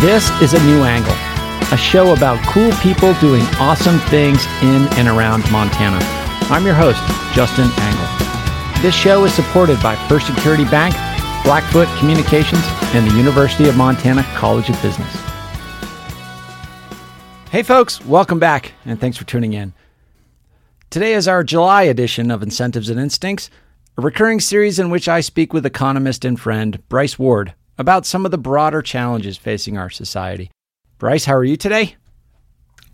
This is a new angle, a show about cool people doing awesome things in and around Montana. I'm your host, Justin Angle. This show is supported by First Security Bank, Blackfoot Communications, and the University of Montana College of Business. Hey, folks, welcome back, and thanks for tuning in. Today is our July edition of Incentives and Instincts, a recurring series in which I speak with economist and friend Bryce Ward about some of the broader challenges facing our society. Bryce, how are you today?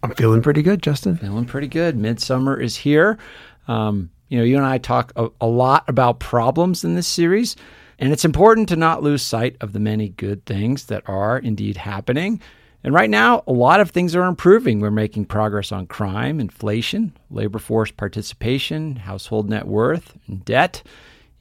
I'm feeling pretty good, Justin. Feeling pretty good. Midsummer is here. Um, you know, you and I talk a, a lot about problems in this series, and it's important to not lose sight of the many good things that are indeed happening. And right now, a lot of things are improving. We're making progress on crime, inflation, labor force participation, household net worth, and debt.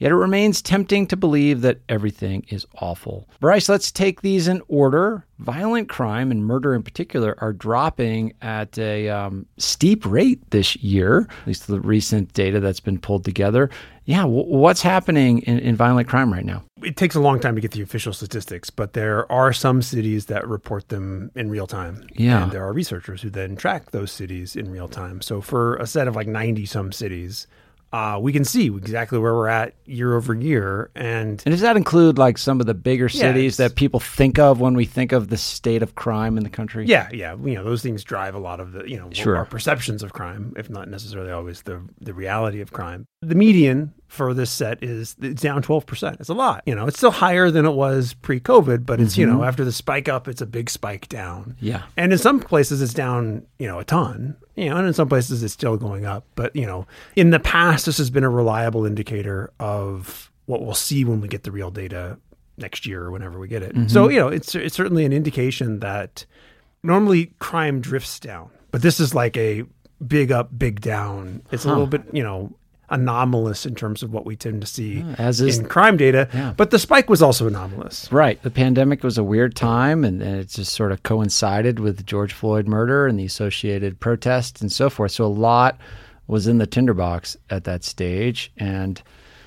Yet it remains tempting to believe that everything is awful. Bryce, let's take these in order. Violent crime and murder in particular are dropping at a um, steep rate this year, at least the recent data that's been pulled together. Yeah, w- what's happening in, in violent crime right now? It takes a long time to get the official statistics, but there are some cities that report them in real time. Yeah. And there are researchers who then track those cities in real time. So for a set of like 90 some cities, uh, we can see exactly where we're at year over year. And, And does that include like some of the bigger Yeah, cities that people think of when we think of the state of crime in the country? yeah, yeah, you know, those things drive a lot of the, you know, Sure. our perceptions of crime, if not necessarily always the, the reality of crime. The median for this set is it's down 12%. It's a lot. You know, it's still higher than it was pre COVID, but it's, you know, mm-hmm. after the spike up, it's a big spike down. Yeah. And in some places it's down, you know, a ton. You know, and in some places it's still going up. But, you know, in the past this has been a reliable indicator of what we'll see when we get the real data next year or whenever we get it. So, mm-hmm. you know, it's it's certainly an indication that normally crime drifts down. But this is like a big up, big down. It's a little bit, you know, anomalous in terms of what we tend to see as is- in crime data. Yeah. But the spike was also anomalous. Right. The pandemic was a weird time, and, and it just sort of coincided with the George Floyd murder and the associated protests and so forth. So a lot was in the tinderbox at that stage. And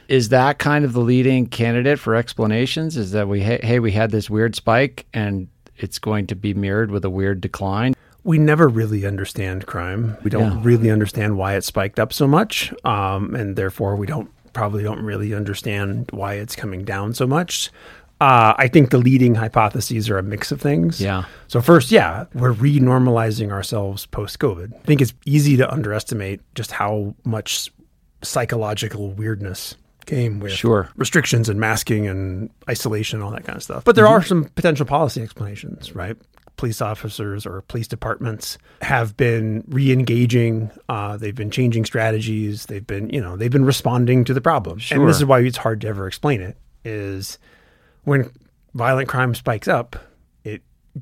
is that kind of the leading candidate for explanations? Is that we, hey, hey we had this weird spike and it's going to be mirrored with a weird decline? We never really understand crime. We don't Yeah. really understand why it spiked up so much, um, and therefore we don't probably don't really understand why it's coming down so much. Uh, I think the leading hypotheses are a mix of things. Yeah. So first, yeah, we're renormalizing ourselves post COVID. I think it's easy to underestimate just how much psychological weirdness came with Sure. restrictions and masking and isolation, and all that kind of stuff. But there are some potential policy explanations, right? Police officers or police departments have been re-engaging. Uh, they've been changing strategies. They've been, you know, they've been responding to the problem. Sure. And this is why it's hard to ever explain it. Is when violent crime spikes up,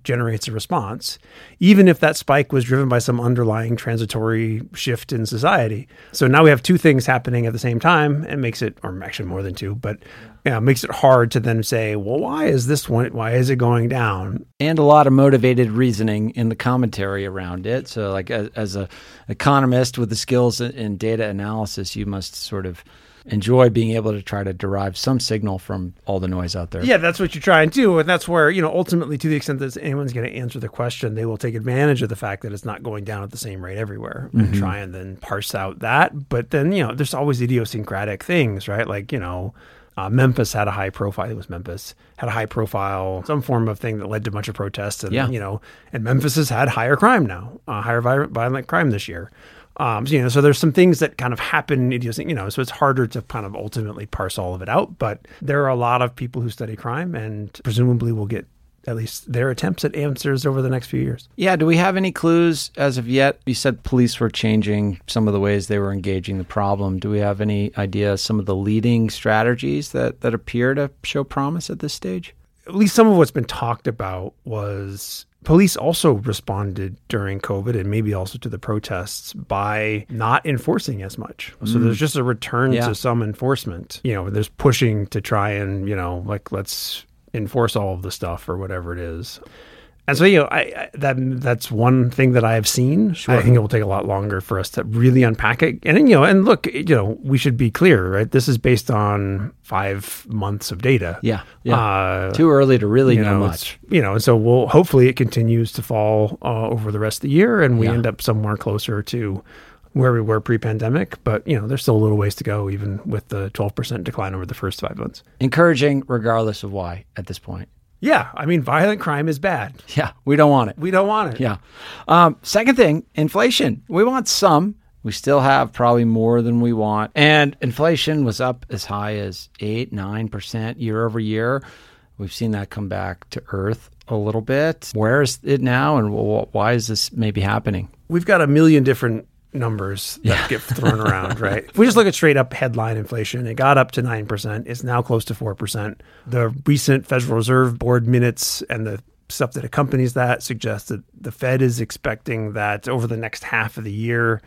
generates a response, even if that spike was driven by some underlying transitory shift in society. So now we have two things happening at the same time. It makes it, or actually more than two, but yeah, makes it hard to then say, well, why is this one? Why is it going down? and a lot of motivated reasoning in the commentary around it. So, like as, as a economist with the skills in data analysis, you must sort of enjoy being able to try to derive some signal from all the noise out there. Yeah, that's what you try and do. And that's where, you know, ultimately, to the extent that anyone's going to answer the question, they will take advantage of the fact that it's not going down at the same rate everywhere and try and then parse out that. But then, you know, there's always idiosyncratic things, right? Like, you know, uh, Memphis had a high profile. It was Memphis had a high profile, some form of thing that led to a bunch of protests, and Yeah. you know, and Memphis has had higher crime now, uh, higher vi- violent crime this year. Um, so, you know, so there's some things that kind of happen, you know, so it's harder to kind of ultimately parse all of it out. But there are a lot of people who study crime, and presumably will get at least their attempts at answers over the next few years. Yeah. Do we have any clues as of yet? You said police were changing some of the ways they were engaging the problem. Do we have any idea some of the leading strategies that, that appear to show promise at this stage? At least some of what's been talked about was police also responded during COVID and maybe also to the protests by not enforcing as much. So there's mm. just a return Yeah. to some enforcement. You know, there's pushing to try and, you know, like let's enforce all of the stuff or whatever it is. And so, you know, I, I that that's one thing that I have seen. I think it will take a lot longer for us to really unpack it. And you know, and look, you know, we should be clear, right? This is based on five months of data. Yeah. Yeah. Uh, Too early to really you know, know, much. you know, and so we'll hopefully it continues to fall uh, over the rest of the year, and we Yeah. end up somewhere closer to where we were pre-pandemic. But you know, there's still a little ways to go, even with the 12% decline over the first five months. Encouraging regardless of why at this point. Yeah, I mean, violent crime is bad. Yeah. We don't want it. We don't want it. Yeah. Um, second thing, inflation. We want some. We still have probably more than we want. And inflation was up as high as 8, 9% year over year. We've seen that come back to earth a little bit. Where is it now and why is this maybe happening? we've got a million different numbers that get thrown around, right? If we just look at straight up headline inflation, it got up to 9%. It's now close to 4%. The recent Federal Reserve Board minutes and the stuff that accompanies that suggests that the Fed is expecting that over the next half of the year,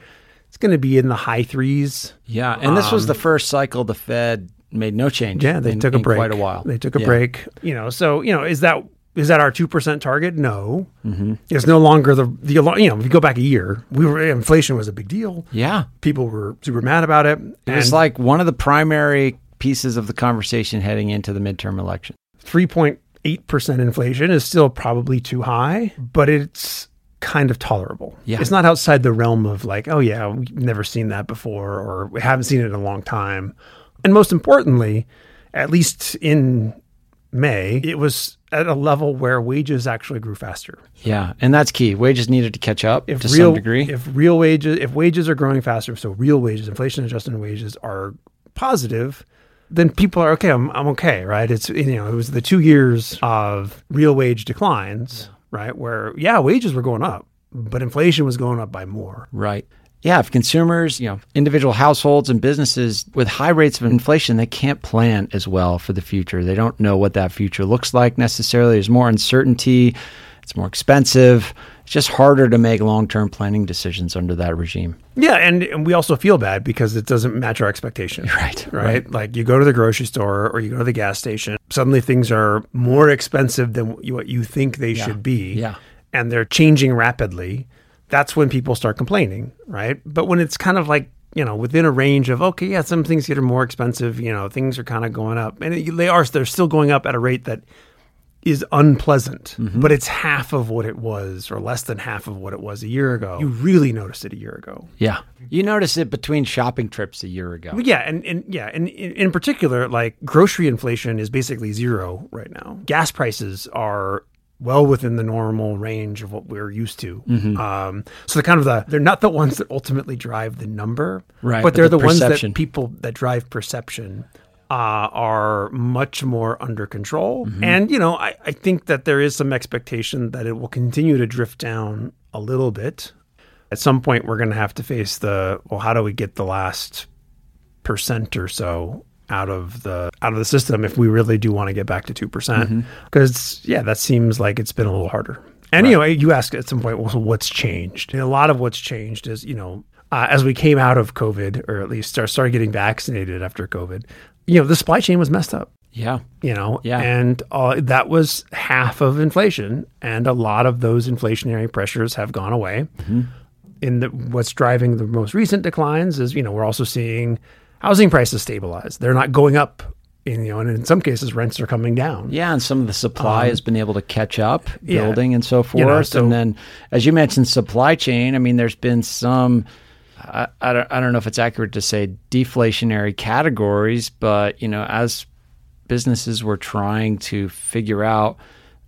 it's going to be in the high threes. Yeah. And this was the um, first cycle the Fed made no change. Yeah, they in- took a break. quite a while. They took a Yeah. break. You know, so you know, is that is that our two percent target? No, mm-hmm. it's no longer the the you know. If you go back a year, we were inflation was a big deal. Yeah. People were super mad about it. It was like one of the primary pieces of the conversation heading into the midterm election. 3.8% inflation is still probably too high, but it's kind of tolerable. Yeah. It's not outside the realm of like, oh, yeah, we've never seen that before, or we haven't seen it in a long time. And most importantly, at least in May, it was at a level where wages actually grew faster. Yeah, and that's key. Wages needed to catch up If to real some degree. if real wages if wages are growing faster, so real wages, inflation adjusted wages are positive, then people are okay. I'm I'm okay, right? It's you know it was the two years of real wage declines, right? Where yeah, wages were going up, but inflation was going up by more. right. Yeah, if consumers, you know, individual households and businesses with high rates of inflation, they can't plan as well for the future. They don't know what that future looks like necessarily. There's more uncertainty. It's more expensive. It's just harder to make long-term planning decisions under that regime. Yeah, and, and we also feel bad because it doesn't match our expectations. Right, Right. Like you go to the grocery store or you go to the gas station, suddenly things are more expensive than what you, what you think they should be. Yeah. And they're changing rapidly. That's when people start complaining, right? But when it's kind of like, you know, within a range of, okay, yeah, some things get more expensive, you know, things are kind of going up. And it, they are, they're still going up at a rate that is unpleasant, Mm-hmm. but it's half of what it was or less than half of what it was a year ago. You really noticed it a year ago. Yeah. You notice it between shopping trips a year ago. Well, yeah, and, and yeah, and in, in particular, like grocery inflation is basically zero right now. Gas prices are well within the normal range of what we're used to. Mm-hmm. Um, so they're kind of the they're not the ones that ultimately drive the number, Right, But but they're the the, ones that people that drive perception uh, are much more under control. Mm-hmm. And you know, I, I think that there is some expectation that it will continue to drift down a little bit. At some point, we're going to have to face the well. How do we get the last percent or so out of the out of the system if we really do want to get back to two percent? Because yeah, that seems like it's been a little harder. And you know, you ask at some point, well, so what's changed? And a lot of what's changed is you know, uh, as we came out of COVID, or at least start, started getting vaccinated after COVID, you know, the supply chain was messed up Yeah. you know Yeah. and uh, that was half of inflation and a lot of those inflationary pressures have gone away in the, what's driving the most recent declines is you know we're also seeing housing prices stabilize they're not going up in, you know and in some cases rents are coming down Yeah, and some of the supply has been able to catch up, Um, yeah. building and so forth. You know, so- and then, as you mentioned, supply chain. I mean, there's been some. I, I don't. I don't know if it's accurate to say deflationary categories, but you know, as businesses were trying to figure out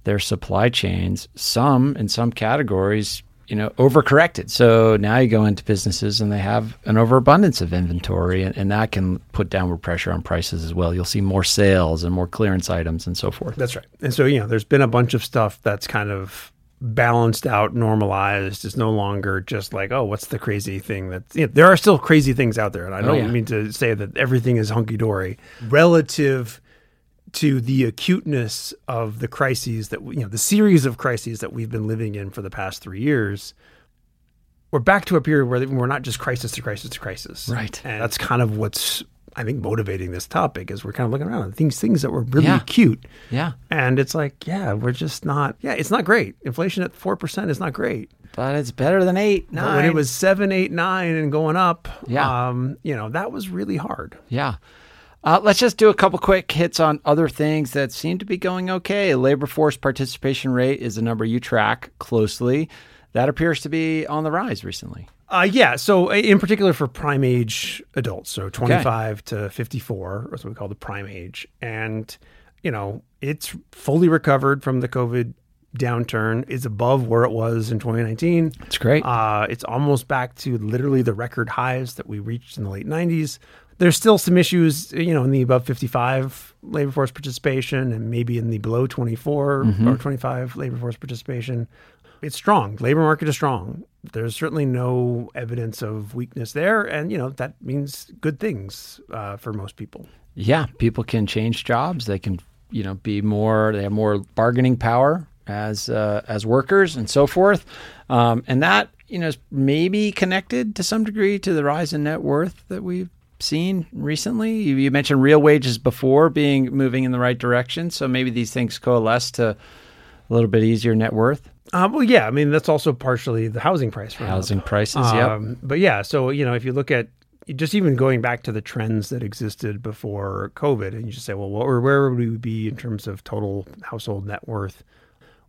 their supply chains, some in some categories, you know, overcorrected. So now you go into businesses and they have an overabundance of inventory, and, and that can put downward pressure on prices as well. You'll see more sales and more clearance items and so forth. That's right. And so, you know, there's been a bunch of stuff that's kind of balanced out, normalized. It's no longer just like, oh, what's the crazy thing that you know, there are still crazy things out there. And I oh, don't yeah. mean to say that everything is hunky dory relative to the acuteness of the crises that you know, the series of crises that we've been living in for the past three years. We're back to a period where we're not just crisis to crisis to crisis. Right. And that's kind of what's I think, motivating this topic is we're kind of looking around at things, things that were really Yeah. cute. Yeah. And it's like, yeah, we're just not, yeah, it's not great. Inflation at 4% is not great. But it's better than eight, But nine. when it was seven, eight, nine, and going up, Yeah. um, you know, that was really hard. Yeah. Uh, let's just do a couple quick hits on other things that seem to be going okay. Labor force participation rate is a number you track closely. That appears to be on the rise recently. Uh, yeah. So, uh, in particular for prime age adults, so 25 to 54 is what we call the prime age. And, you know, it's fully recovered from the COVID downturn, is above where it was in 2019. It's great. Uh, it's almost back to literally the record highs that we reached in the late 90s. There's still some issues, you know, in the above 55 labor force participation and maybe in the below 24 or 25 labor force participation. It's strong. Labor market is strong. There's certainly no evidence of weakness there, and you know that means good things uh, for most people. yeah, people can change jobs. They can, you know, be more. They have more bargaining power as uh, as workers and so forth. Um, and that, you know, is maybe connected to some degree to the rise in net worth that we've seen recently. You, you mentioned real wages before being moving in the right direction, so maybe these things coalesce to a little bit easier net worth. Uh, well, yeah, I mean that's also partially the housing price. up. Housing prices, yep. Um, But yeah, so you know, if you look at just even going back to the trends that existed before COVID, and you just say, well, what, where would we be in terms of total household net worth?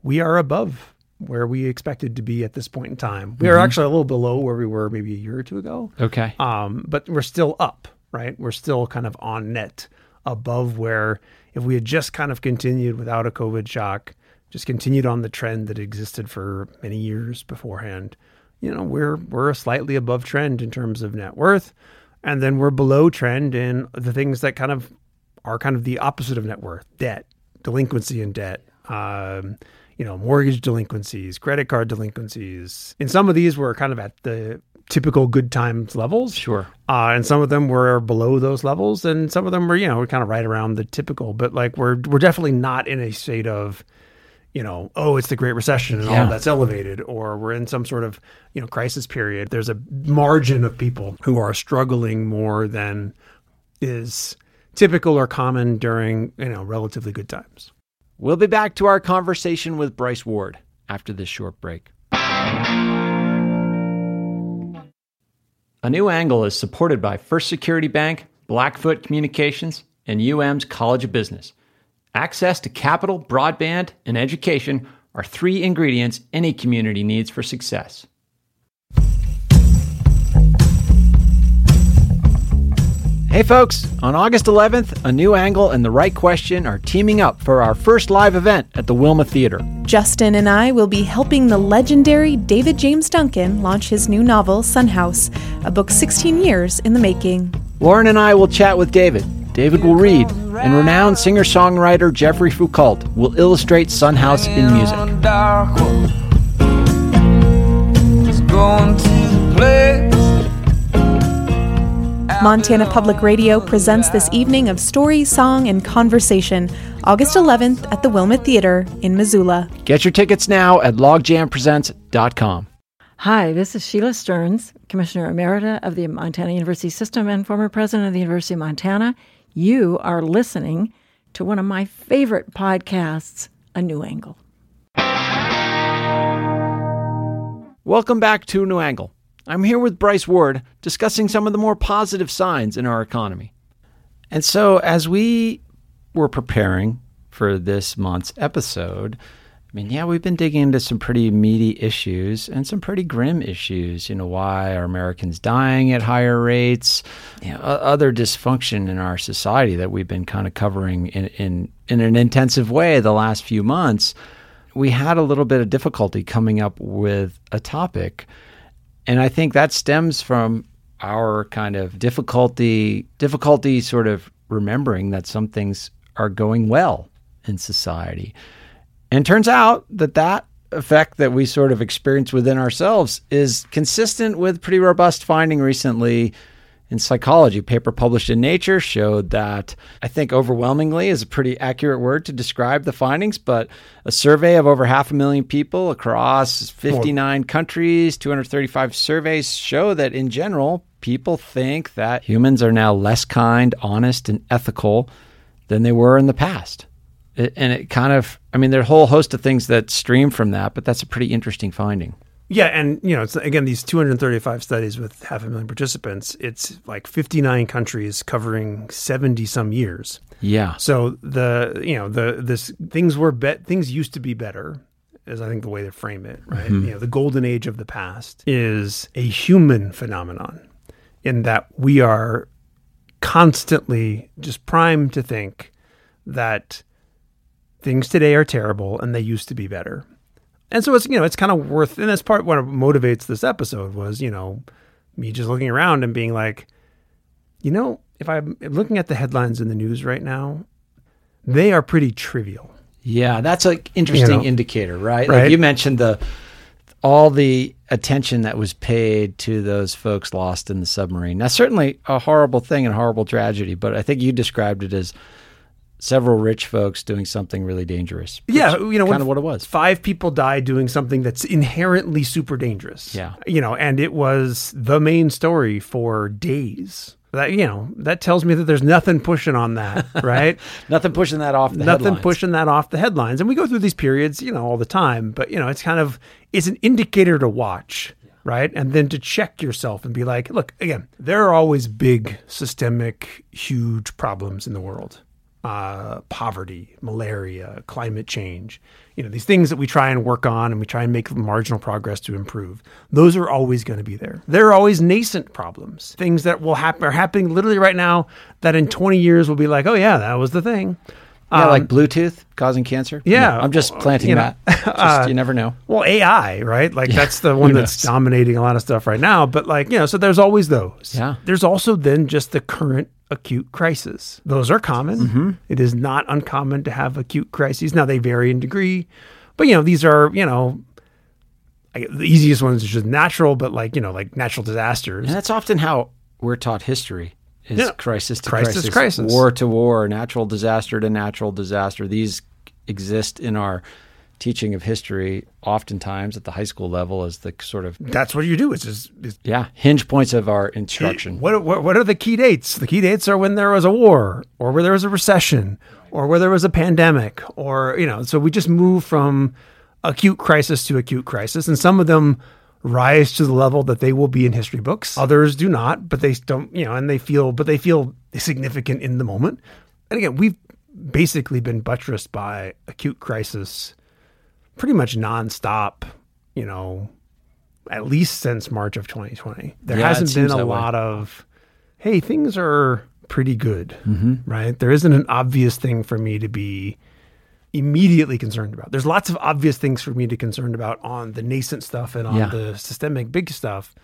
We are above where we expected to be at this point in time. We are Mm-hmm. actually a little below where we were maybe a year or two ago. Okay. Um, but we're still up, right? We're still kind of on net above where if we had just kind of continued without a COVID shock, just continued on the trend that existed for many years beforehand, you know, we're we're slightly above trend in terms of net worth, and then we're below trend in the things that kind of are kind of the opposite of net worth: debt, delinquency, and debt. Um, you know, mortgage delinquencies, credit card delinquencies. And some of these, we're kind of at the typical good times levels. Sure. Uh, and some of them were below those levels, and some of them were, you know, kind of right around the typical. But like, we're we're definitely not in a state of, you know, oh, it's the Great Recession and Yeah. all that's elevated, or we're in some sort of, you know, crisis period. There's a margin of people who are struggling more than is typical or common during, you know, relatively good times. We'll be back to our conversation with Bryce Ward after this short break. A New Angle is supported by First Security Bank, Blackfoot Communications, and UM's College of Business. Access to capital, broadband, and education are three ingredients any community needs for success. Hey folks, on August 11th, A New Angle and The Right Question are teaming up for our first live event at the Wilma Theater. Justin and I will be helping the legendary David James Duncan launch his new novel, Sunhouse, a book 16 years in the making. Lauren and I will chat with David. David will read, and renowned singer songwriter Jeffrey Foucault will illustrate Sunhouse in music. Montana Public Radio presents this evening of story, song, and conversation, August 11th at the Wilma Theater in Missoula. Get your tickets now at logjampresents.com. Hi, this is Sheila Stearns, Commissioner Emerita of the Montana University System and former president of the University of Montana. You are listening to one of my favorite podcasts, A New Angle. Welcome back to New Angle. I'm here with Bryce Ward discussing some of the more positive signs in our economy. And so, as we were preparing for this month's episode, I mean, yeah, we've been digging into some pretty meaty issues and some pretty grim issues. You know, why are Americans dying at higher rates? You know, other dysfunction in our society that we've been kind of covering in, in, in an intensive way the last few months. We had a little bit of difficulty coming up with a topic. And I think that stems from our kind of difficulty, difficulty sort of remembering that some things are going well in society. And turns out that that effect that we sort of experience within ourselves is consistent with pretty robust finding recently in psychology. A paper published in Nature showed that I think overwhelmingly is a pretty accurate word to describe the findings, but a survey of over half a million people across 59 countries, 235 surveys show that in general, people think that humans are now less kind, honest, and ethical than they were in the past. It, and it kind of, I mean, there are a whole host of things that stream from that, but that's a pretty interesting finding. Yeah, and you know, it's again these 235 studies with half a million participants. It's like 59 countries covering 70 some years. Yeah. So the you know the this things were bet things used to be better, is I think the way to frame it. Right. Mm-hmm. You know, the golden age of the past is a human phenomenon, in that we are constantly just primed to think that things today are terrible and they used to be better. And so it's you know it's kind of worth and that's part what motivates this episode was you know me just looking around and being like, you know, if I'm looking at the headlines in the news right now, they are pretty trivial. Yeah, that's an interesting You know, indicator, right? right? Like you mentioned the all the attention that was paid to those folks lost in the submarine. Now, certainly a horrible thing and a horrible tragedy, but I think you described it as several rich folks doing something really dangerous. Yeah, you know, kind of what it was. Five people died doing something that's inherently super dangerous. Yeah. you know, and it was the main story for days. That you know, that tells me that there's nothing pushing on that, right? Nothing pushing that off the nothing headlines. pushing that off the headlines. And we go through these periods, you know, all the time. But you know, it's kind of it's an indicator to watch, right? And then to check yourself and be like, look, again, there are always big, systemic, huge problems in the world. Uh, poverty, malaria, climate change, you know, these things that we try and work on and we try and make marginal progress to improve. Those are always going to be there. There are always nascent problems, things that will happen are happening literally right now that in 20 years will be like, oh yeah, that was the thing. Yeah, Um, like Bluetooth causing cancer. yeah. No, I'm just planting You know, that. Just, you never know. Well, AI, right? Like that's the one that's dominating a lot of stuff right now. But like, you know, so there's always those. Yeah. There's also then just the current acute crisis. Those are common. Mm-hmm. It is not uncommon to have acute crises. Now they vary in degree, but you know, these are, you know, I, the easiest ones is just natural, but like, you know, like natural disasters. And that's often how we're taught history is Yeah. crisis to Crisis, crisis, crisis. war to war, natural disaster to natural disaster. These exist in our teaching of history oftentimes at the high school level as the sort of That's what you do. It's just, it's yeah hinge points of our instruction. What, what what are the key dates? The key dates are when there was a war, or where there was a recession, or where there was a pandemic, or you know. So we just move from acute crisis to acute crisis, and some of them rise to the level that they will be in history books. Others do not, but they don't, you know, and they feel, but they feel significant in the moment. And again, we've basically been buttressed by acute crisis, pretty much nonstop. You know, at least since March of 2020. There Yeah, hasn't been a that way. lot of, hey, things are pretty good, Mm-hmm. right? There isn't an obvious thing for me to be immediately concerned about. There's lots of obvious things for me to concerned about on the nascent stuff and on Yeah. the systemic big stuff.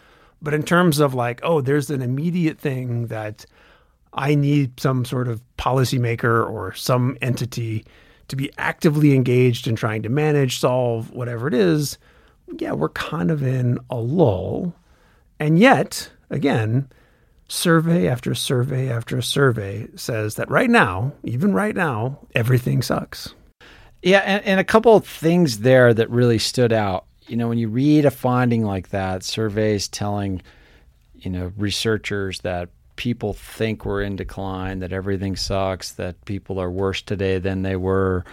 But in terms of like, oh, there's an immediate thing that I need some sort of policymaker or some entity to be actively engaged in trying to manage, solve, whatever it is. Yeah, we're kind of in a lull. And yet, again, survey after survey after survey says that right now, even right now, everything sucks. Yeah, and, and a couple of things there that really stood out. You know, when you read a finding like that, surveys telling, you know, researchers that people think we're in decline, that everything sucks, that people are worse today than they were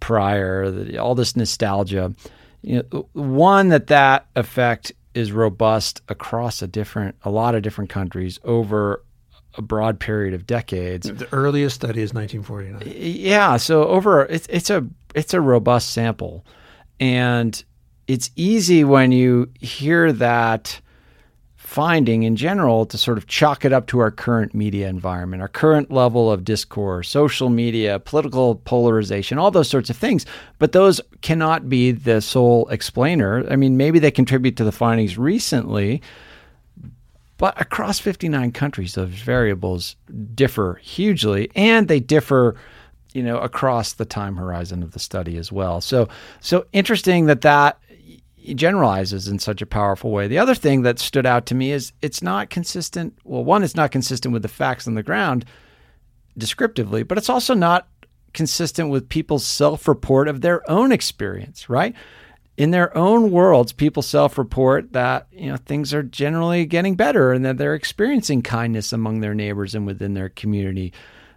prior, that, all this nostalgia. You know, one that that effect is robust across a different, a lot of different countries over a broad period of decades. The earliest study is 1949. Yeah, so over it's it's a it's a robust sample, and it's easy when you hear that finding in general to sort of chalk it up to our current media environment, our current level of discourse, social media, political polarization, all those sorts of things. But those cannot be the sole explainer. I mean, maybe they contribute to the findings recently, but across 59 countries, those variables differ hugely, and they differ, you know, across the time horizon of the study as well. So, so interesting that that generalizes in such a powerful way. The other thing that stood out to me is it's not consistent. Well, one, it's not consistent with the facts on the ground descriptively, but it's also not consistent with people's self report of their own experience, right? In their own worlds, people self report that, you know, things are generally getting better and that they're experiencing kindness among their neighbors and within their community.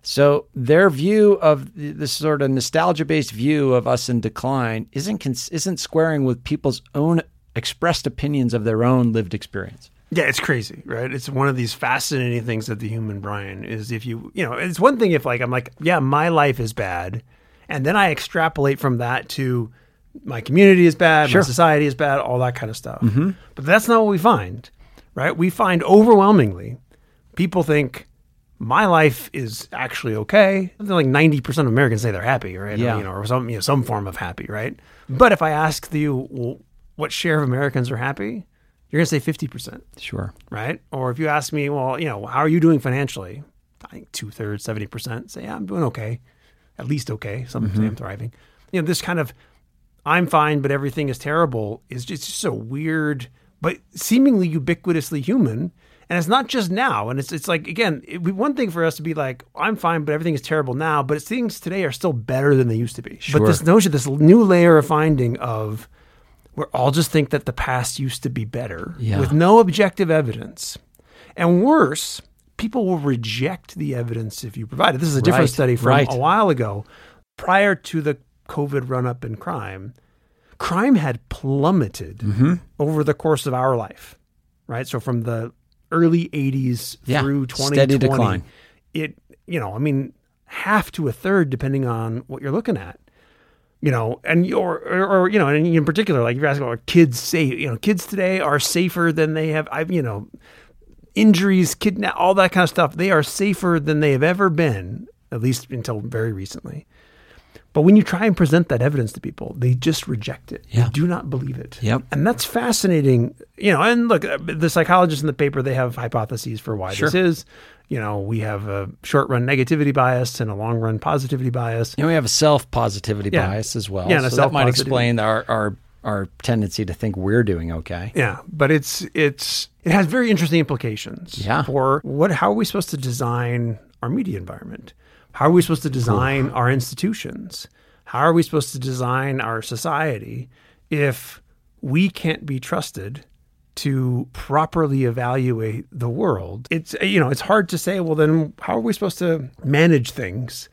So their view of this sort of nostalgia-based view of us in decline isn't cons- isn't squaring with people's own expressed opinions of their own lived experience. Yeah, it's crazy, right? It's one of these fascinating things of the human brain is if you, you know, it's one thing if like I'm like, yeah, my life is bad, and then I extrapolate from that to my community is bad, Sure. my society is bad, all that kind of stuff. Mm-hmm. But that's not what we find, right? We find overwhelmingly people think my life is actually okay. Something like ninety percent of Americans say they're happy, right? Yeah. you know, or some you know, some form of happy, right? But if I ask you, well, what share of Americans are happy? You're gonna say fifty percent Sure. right? Or if you ask me, well, you know, how are you doing financially? I think two thirds, seventy percent say, yeah, I'm doing okay, at least okay. Some say I'm mm-hmm. thriving. You know, this kind of I'm fine, but everything is terrible is just, just so weird, but seemingly ubiquitously human. And it's not just now. And it's it's like again, it one thing for us to be like, I'm fine, but everything is terrible now. But it's, things today are still better than they used to be. Sure. But this notion, this new layer of finding of we all just think that the past used to be better Yeah. with no objective evidence. And worse, people will reject the evidence if you provide it. This is a different Right, study from right. a while ago. Prior to the COVID run up in crime, crime had plummeted Mm-hmm. over the course of our life, right? So from the early 80s Yeah, through steady 2020, decline. it, you know, I mean, half to a third, depending on what you're looking at you know, and or, or, or you know, and in particular, like you're asking about kids safe, you know, kids today are safer than they have. I've, you know, injuries, kidnap, all that kind of stuff. They are safer than they have ever been, at least until very recently. But when you try and present that evidence to people, they just reject it. Yeah. They do not believe it. Yep. And that's fascinating. You know, and look, uh, the psychologists in the paper, they have hypotheses for why Sure. this is. You know, we have a short run negativity bias and a long run positivity bias. And we have a self positivity Yeah. bias as well. Yeah, and a so that might explain our, our our tendency to think we're doing okay. Yeah, but it's it's it has very interesting implications Yeah. for what how are we supposed to design our media environment? How are we supposed to design our institutions? How are we supposed to design our society if we can't be trusted to properly evaluate the world? It's you know, it's hard to say, well then how are we supposed to manage things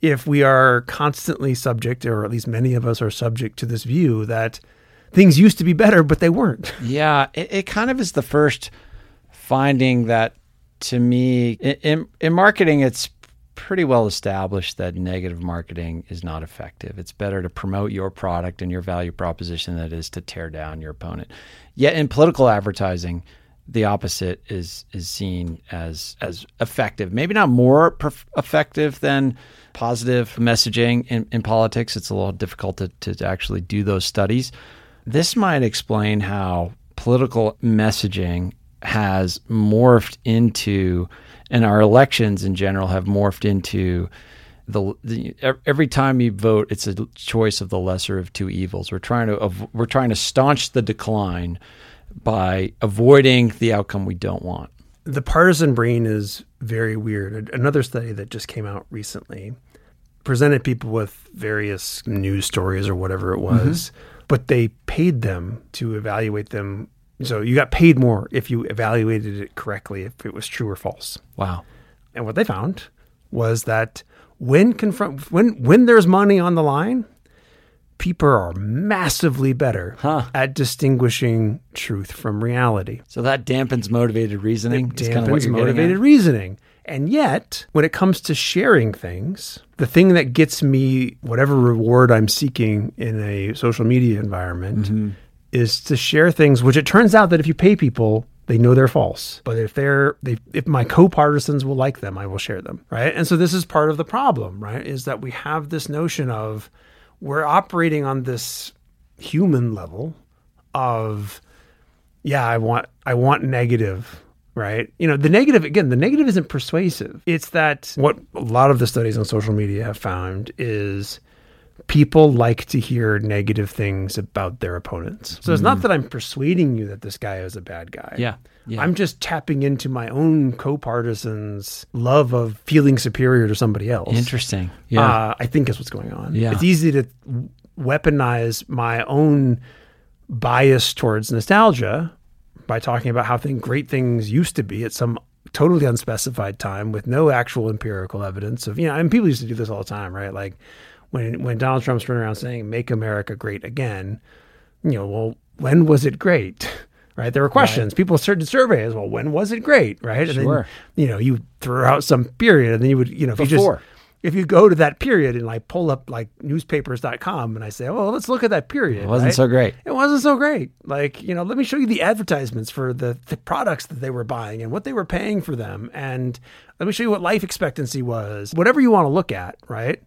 if we are constantly subject or at least many of us are subject to this view that things used to be better but they weren't. Yeah, it, it kind of is the first finding that to me in, in, in marketing, it's pretty well established that negative marketing is not effective. It's better to promote your product and your value proposition than it is to tear down your opponent. Yet in political advertising, the opposite is is seen as as effective. Maybe not more effective than positive messaging in, in politics. It's a little difficult to, to actually do those studies. This might explain how political messaging has morphed into, and our elections in general have morphed into the, the every time you vote, it's a choice of the lesser of two evils. We're trying to we're trying to staunch the decline by avoiding the outcome we don't want. The partisan brain is very weird. Another study that just came out recently presented people with various news stories or whatever it was, mm-hmm. but they paid them to evaluate them. So you got paid more if you evaluated it correctly, if it was true or false. Wow. And what they found was that when confront when when there's money on the line, people are massively better Huh. at distinguishing truth from reality. So that dampens motivated reasoning. kinda dampens you're getting at? motivated reasoning. And yet, when it comes to sharing things, the thing that gets me whatever reward I'm seeking in a social media environment Mm-hmm. Is to share things which it turns out that if you pay people, they know they're false. But if they're they if my co-partisans will like them, I will share them, right? And so this is part of the problem, right? Is that we have this notion of we're operating on this human level of yeah, I want I want negative, right? You know, the negative again, the negative isn't persuasive. It's that what a lot of the studies on social media have found is people like to hear negative things about their opponents. So it's not that I'm persuading you that this guy is a bad guy. Yeah. Yeah. I'm just tapping into my own co-partisans' love of feeling superior to somebody else. Interesting. Yeah. Uh, I think is what's going on. Yeah. It's easy to weaponize my own bias towards nostalgia by talking about how thing, great things used to be at some totally unspecified time with no actual empirical evidence of, you know, and people used to do this all the time, right? Like when, when Donald Trump's running around saying, make America great again, you know, well, when was it great? Right. There were questions. People started surveys. Well, when was it great? Right. And Sure. then, you know, you throw out some period and then you would, you know, if you just, if you go to that period and I pull up like newspapers.com and I say, well, let's look at that period. it wasn't right? so great. It wasn't so great. Like, you know, let me show you the advertisements for the, the products that they were buying and what they were paying for them. And let me show you what life expectancy was. Whatever you want to look at, right?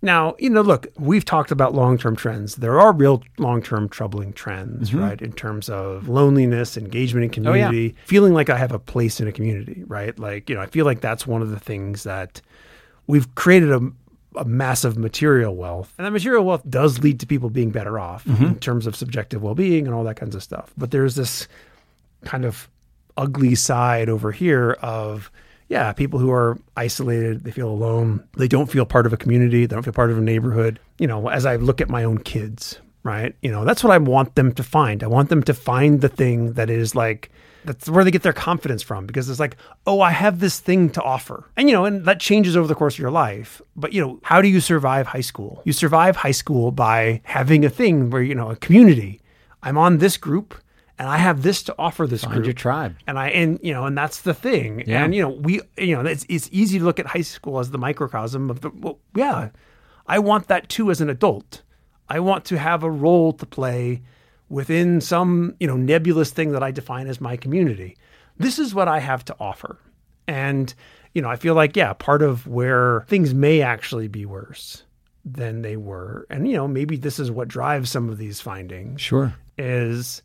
Now, you know, look, we've talked about long term trends. There are real long term troubling trends, mm-hmm. right? In terms of loneliness, engagement in Oh, yeah. community, feeling like I have a place in a community, right? Like, you know, I feel like that's one of the things that we've created a, a massive material wealth. And that material wealth does lead to people being better off mm-hmm. in terms of subjective well being and all that kinds of stuff. But there's this kind of ugly side over here of yeah, people who are isolated, they feel alone, they don't feel part of a community, they don't feel part of a neighborhood. You know, as I look at my own kids, right? You know, that's what I want them to find. I want them to find the thing that is like that's where they get their confidence from because it's like, oh, I have this thing to offer. And you know, and that changes over the course of your life. But you know, how do you survive high school? You survive high school by having a thing where, you know, a community. I'm on this group and I have this to offer this Find group. your tribe. And I and you know, and that's the thing. Yeah. And you know, we you know, it's it's easy to look at high school as the microcosm of the well, yeah. I want that too as an adult. I want to have a role to play within some, you know, nebulous thing that I define as my community. This is what I have to offer. And you know, I feel like yeah, part of where things may actually be worse than they were. And you know, maybe this is what drives some of these findings Sure. is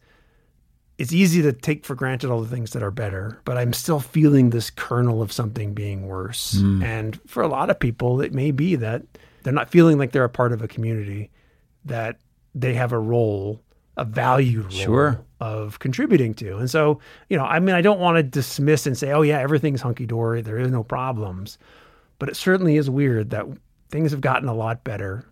it's easy to take for granted all the things that are better, but I'm still feeling this kernel of something being worse. Hmm. And for a lot of people, it may be that they're not feeling like they're a part of a community, that they have a role, a valued role Sure. of contributing to. And so, you know, I mean, I don't want to dismiss and say, oh, yeah, everything's hunky dory, there is no problems. But it certainly is weird that things have gotten a lot better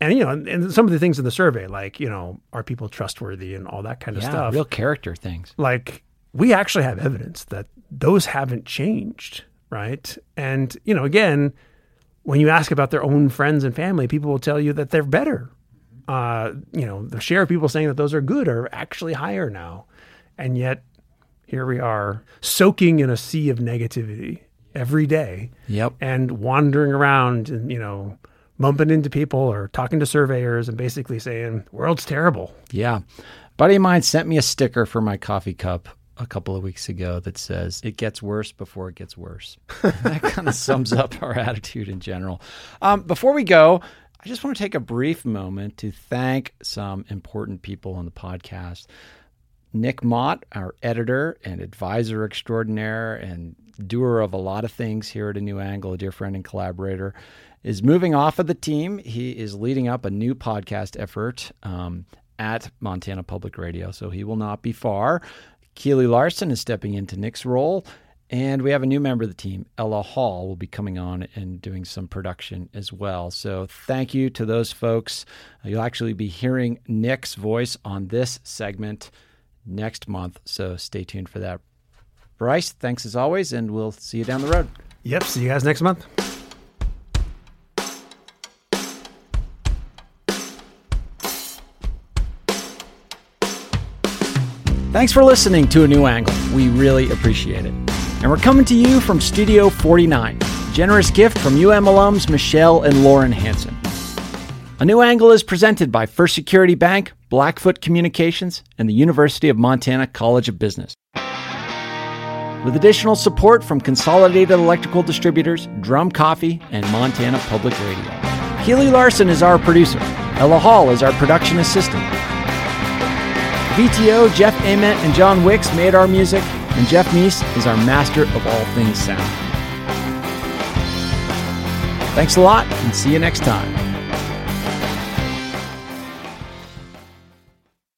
and you know, and, and some of the things in the survey, like you know, are people trustworthy and all that kind of Yeah. stuff. Real character things. Like we actually have evidence that those haven't changed, right? And you know, again, when you ask about their own friends and family, people will tell you that they're better. Uh, you know, the share of people saying that those are good are actually higher now, and yet here we are soaking in a sea of negativity every day Yep. and wandering around and you know bumping into people or talking to surveyors and basically saying world's terrible Yeah. Buddy of mine sent me a sticker for my coffee cup a couple of weeks ago that says, It gets worse before it gets worse. that kind of sums up our attitude in general. Um, before we go, I just want to take a brief moment to thank some important people on the podcast. Nick Mott, our editor and advisor extraordinaire and doer of a lot of things here at A New Angle, a dear friend and collaborator, is moving off of the team. He is leading up a new podcast effort um, at Montana Public Radio, so he will not be far. Keely Larson is stepping into Nick's role. And we have a new member of the team, Ella Hall, will be coming on and doing some production as well. So thank you to those folks. Uh, You'll actually be hearing Nick's voice on this segment next month. So stay tuned for that. Bryce, thanks as always, and we'll see you down the road. yep see you guys next month Thanks for listening to A New Angle. We really appreciate it. And we're coming to you from Studio 49. Generous gift from UM alums Michelle and Lauren Hansen. A New Angle is presented by First Security Bank, Blackfoot Communications, and the University of Montana College of Business. With additional support from Consolidated Electrical Distributors, Drum Coffee, and Montana Public Radio. Keely Larson is our producer. Ella Hall is our production assistant. VTO, Jeff Ament, and John Wicks made our music, and Jeff Meese is our master of all things sound. Thanks a lot, and see you next time.